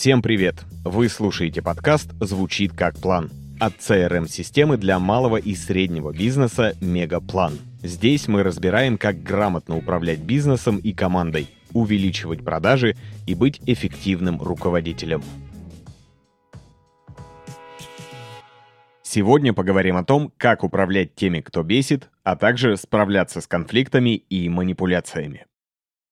Всем привет! Вы слушаете подкаст «Звучит как план» от CRM-системы для малого и среднего бизнеса «Мегаплан». Здесь мы разбираем, как грамотно управлять бизнесом и командой, увеличивать продажи и быть эффективным руководителем. Сегодня поговорим о том, как управлять теми, кто бесит, а также справляться с конфликтами и манипуляциями.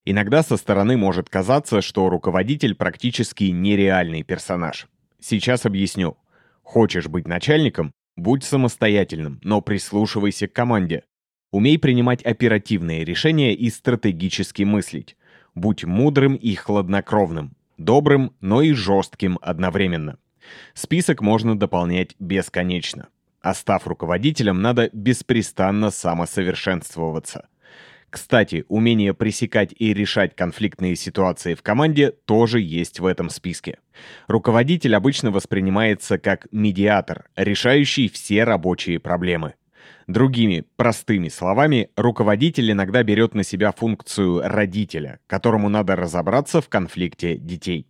Иногда со стороны может казаться, что руководитель практически нереальный персонаж. Сейчас объясню. Хочешь быть начальником? Будь самостоятельным, но прислушивайся к команде. Умей принимать оперативные решения и стратегически мыслить. Будь мудрым и хладнокровным, добрым, но и жестким одновременно. Список можно дополнять бесконечно. А став руководителем, надо беспрестанно самосовершенствоваться. Кстати, умение пресекать и решать конфликтные ситуации в команде тоже есть в этом списке. Руководитель обычно воспринимается как медиатор, решающий все рабочие проблемы. Другими простыми словами, руководитель иногда берет на себя функцию родителя, которому надо разобраться в конфликте детей.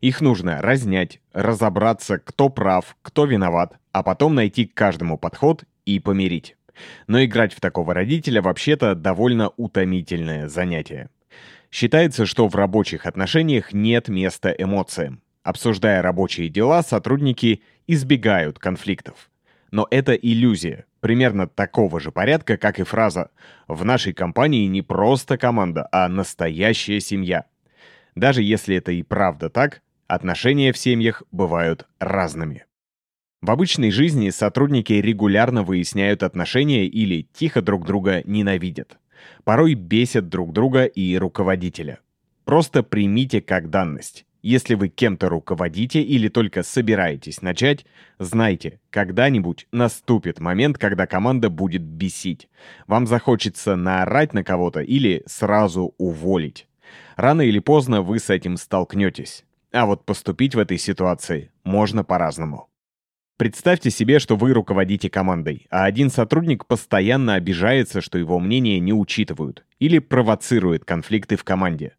Их нужно разнять, разобраться, кто прав, кто виноват, а потом найти к каждому подход и помирить. Но играть в такого родителя вообще-то довольно утомительное занятие. Считается, что в рабочих отношениях нет места эмоциям. Обсуждая рабочие дела, сотрудники избегают конфликтов. Но это иллюзия, примерно такого же порядка, как и фраза «В нашей компании не просто команда, а настоящая семья». Даже если это и правда так, отношения в семьях бывают разными. В обычной жизни сотрудники регулярно выясняют отношения или тихо друг друга ненавидят. Порой бесят друг друга и руководителя. Просто примите как данность. Если вы кем-то руководите или только собираетесь начать, знайте, когда-нибудь наступит момент, когда команда будет бесить. Вам захочется наорать на кого-то или сразу уволить. Рано или поздно вы с этим столкнетесь. А вот поступить в этой ситуации можно по-разному. Представьте себе, что вы руководите командой, а один сотрудник постоянно обижается, что его мнение не учитывают, или провоцирует конфликты в команде.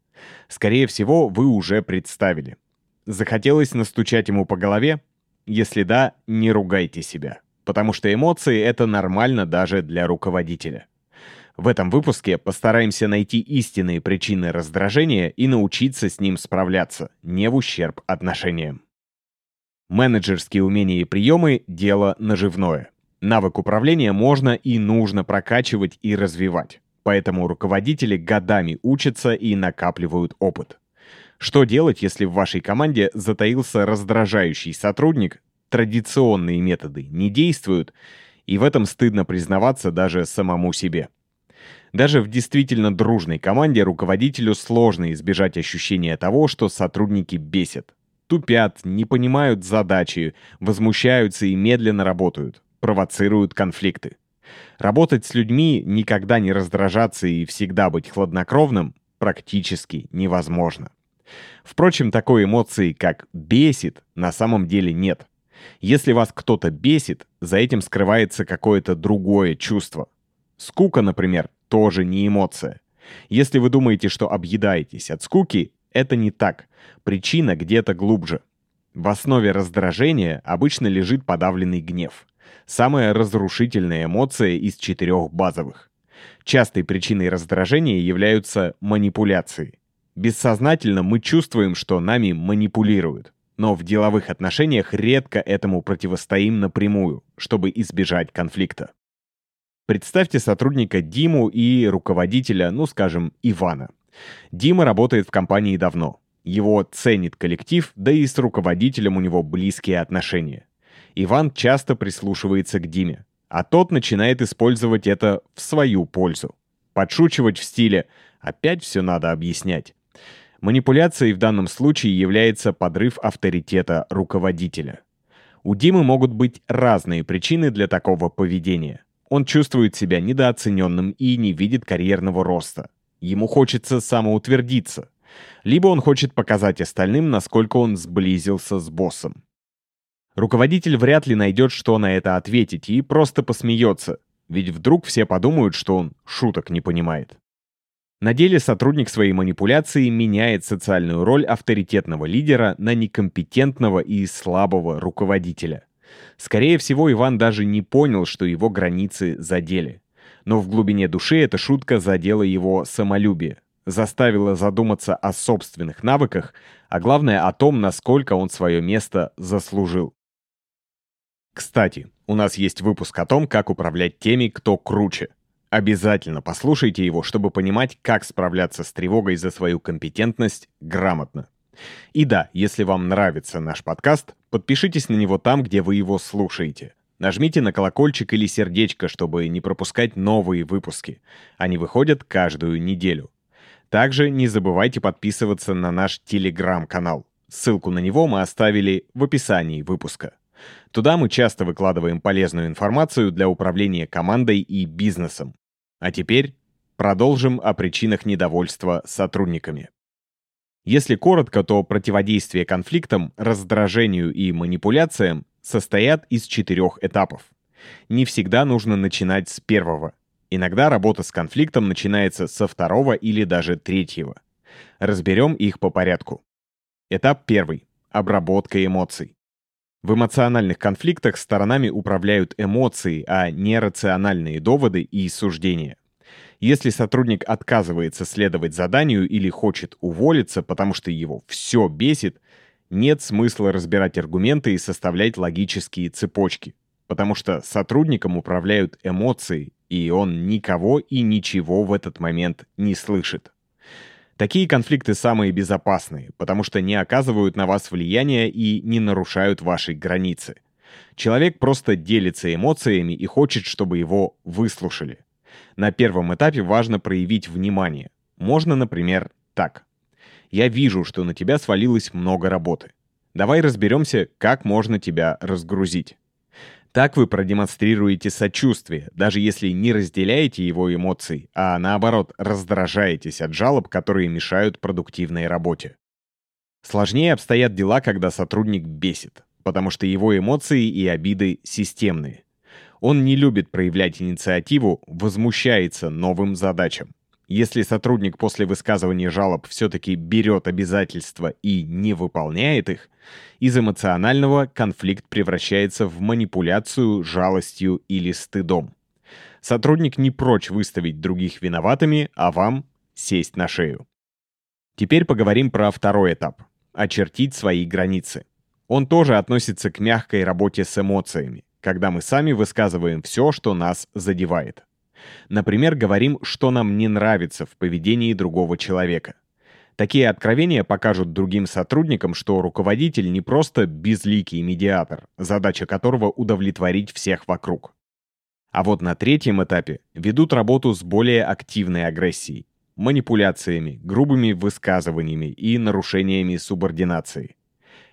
Скорее всего, вы уже представили. Захотелось настучать ему по голове? Если да, не ругайте себя, потому что эмоции — это нормально даже для руководителя. В этом выпуске постараемся найти истинные причины раздражения и научиться с ним справляться, не в ущерб отношениям. Менеджерские умения и приемы – дело наживное. Навык управления можно и нужно прокачивать и развивать. Поэтому руководители годами учатся и накапливают опыт. Что делать, если в вашей команде затаился раздражающий сотрудник, традиционные методы не действуют, и в этом стыдно признаваться даже самому себе? Даже в действительно дружной команде руководителю сложно избежать ощущения того, что сотрудники бесят тупят, не понимают задачи, возмущаются и медленно работают, провоцируют конфликты. Работать с людьми, никогда не раздражаться и всегда быть хладнокровным практически невозможно. Впрочем, такой эмоции, как «бесит», на самом деле нет. Если вас кто-то бесит, за этим скрывается какое-то другое чувство. Скука, например, тоже не эмоция. Если вы думаете, что объедаетесь от скуки, это не так. Причина где-то глубже. В основе раздражения обычно лежит подавленный гнев. Самая разрушительная эмоция из четырех базовых. Частой причиной раздражения являются манипуляции. Бессознательно мы чувствуем, что нами манипулируют. Но в деловых отношениях редко этому противостоим напрямую, чтобы избежать конфликта. Представьте сотрудника Диму и руководителя, ну скажем, Ивана. Дима работает в компании давно. Его ценит коллектив, да и с руководителем у него близкие отношения. Иван часто прислушивается к Диме, а тот начинает использовать это в свою пользу. Подшучивать в стиле «опять все надо объяснять». Манипуляцией в данном случае является подрыв авторитета руководителя. У Димы могут быть разные причины для такого поведения. Он чувствует себя недооцененным и не видит карьерного роста. Ему хочется самоутвердиться. Либо он хочет показать остальным, насколько он сблизился с боссом. Руководитель вряд ли найдет, что на это ответить, и просто посмеется, ведь вдруг все подумают, что он шуток не понимает. На деле сотрудник своей манипуляции меняет социальную роль авторитетного лидера на некомпетентного и слабого руководителя. Скорее всего, Иван даже не понял, что его границы задели. Но в глубине души эта шутка задела его самолюбие, заставила задуматься о собственных навыках, а главное о том, насколько он свое место заслужил. Кстати, у нас есть выпуск о том, как управлять теми, кто круче. Обязательно послушайте его, чтобы понимать, как справляться с тревогой за свою компетентность грамотно. И да, если вам нравится наш подкаст, подпишитесь на него там, где вы его слушаете. Нажмите на колокольчик или сердечко, чтобы не пропускать новые выпуски. Они выходят каждую неделю. Также не забывайте подписываться на наш телеграм-канал. Ссылку на него мы оставили в описании выпуска. Туда мы часто выкладываем полезную информацию для управления командой и бизнесом. А теперь продолжим о причинах недовольства сотрудниками. Если коротко, то противодействие конфликтам, раздражению и манипуляциям состоят из четырех этапов. Не всегда нужно начинать с первого. Иногда работа с конфликтом начинается со второго или даже третьего. Разберем их по порядку. Этап первый. Обработка эмоций. В эмоциональных конфликтах сторонами управляют эмоции, а не рациональные доводы и суждения. Если сотрудник отказывается следовать заданию или хочет уволиться, потому что его все бесит, нет смысла разбирать аргументы и составлять логические цепочки, потому что сотрудником управляют эмоции, и он никого и ничего в этот момент не слышит. Такие конфликты самые безопасные, потому что не оказывают на вас влияния и не нарушают ваши границы. Человек просто делится эмоциями и хочет, чтобы его выслушали. На первом этапе важно проявить внимание. Можно, например, так. «Я вижу, что на тебя свалилось много работы. Давай разберемся, как можно тебя разгрузить». Так вы продемонстрируете сочувствие, даже если не разделяете его эмоций, а наоборот раздражаетесь от жалоб, которые мешают продуктивной работе. Сложнее обстоят дела, когда сотрудник бесит, потому что его эмоции и обиды системные. Он не любит проявлять инициативу, возмущается новым задачам. Если сотрудник после высказывания жалоб все-таки берет обязательства и не выполняет их, из эмоционального конфликт превращается в манипуляцию, жалостью или стыдом. Сотрудник не прочь выставить других виноватыми, а вам сесть на шею. Теперь поговорим про второй этап – очертить свои границы. Он тоже относится к мягкой работе с эмоциями, когда мы сами высказываем все, что нас задевает. Например, говорим, что нам не нравится в поведении другого человека. Такие откровения покажут другим сотрудникам, что руководитель не просто безликий медиатор, задача которого удовлетворить всех вокруг. А вот на третьем этапе ведут работу с более активной агрессией, манипуляциями, грубыми высказываниями и нарушениями субординации.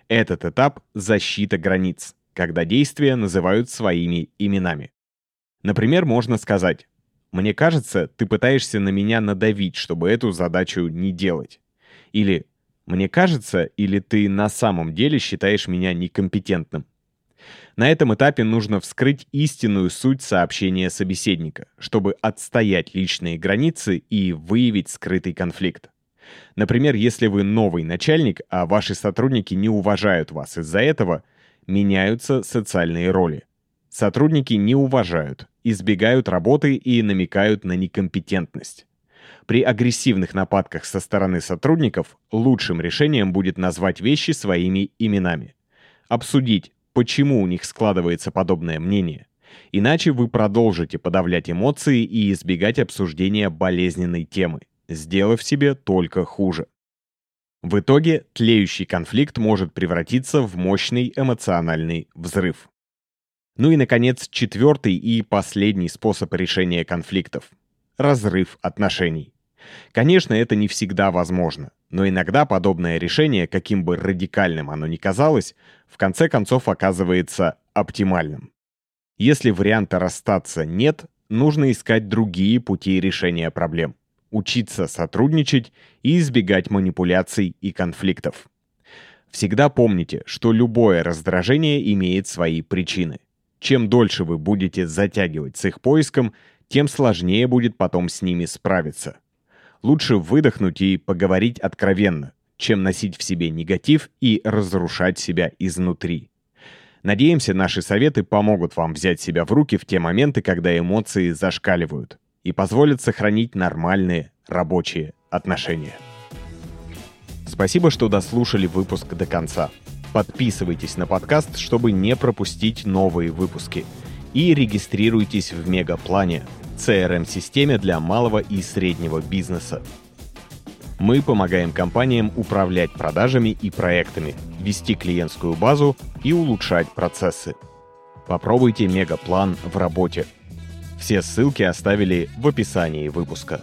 Этот этап – защита границ, когда действия называют своими именами. Например, можно сказать мне кажется, ты пытаешься на меня надавить, чтобы эту задачу не делать. Или «Мне кажется, или ты на самом деле считаешь меня некомпетентным?» На этом этапе нужно вскрыть истинную суть сообщения собеседника, чтобы отстоять личные границы и выявить скрытый конфликт. Например, если вы новый начальник, а ваши сотрудники не уважают вас из-за этого, меняются социальные роли. Сотрудники не уважают, избегают работы и намекают на некомпетентность. При агрессивных нападках со стороны сотрудников лучшим решением будет назвать вещи своими именами. Обсудить, почему у них складывается подобное мнение. Иначе вы продолжите подавлять эмоции и избегать обсуждения болезненной темы, сделав себе только хуже. В итоге тлеющий конфликт может превратиться в мощный эмоциональный взрыв. Ну и, наконец, четвертый и последний способ решения конфликтов – разрыв отношений. Конечно, это не всегда возможно, но иногда подобное решение, каким бы радикальным оно ни казалось, в конце концов оказывается оптимальным. Если варианта расстаться нет, нужно искать другие пути решения проблем, учиться сотрудничать и избегать манипуляций и конфликтов. Всегда помните, что любое раздражение имеет свои причины. Чем дольше вы будете затягивать с их поиском, тем сложнее будет потом с ними справиться. Лучше выдохнуть и поговорить откровенно, чем носить в себе негатив и разрушать себя изнутри. Надеемся, наши советы помогут вам взять себя в руки в те моменты, когда эмоции зашкаливают, и позволят сохранить нормальные рабочие отношения. Спасибо, что дослушали выпуск до конца. Подписывайтесь на подкаст, чтобы не пропустить новые выпуски. И регистрируйтесь в Мегаплане, CRM-системе для малого и среднего бизнеса. Мы помогаем компаниям управлять продажами и проектами, вести клиентскую базу и улучшать процессы. Попробуйте Мегаплан в работе. Все ссылки оставили в описании выпуска.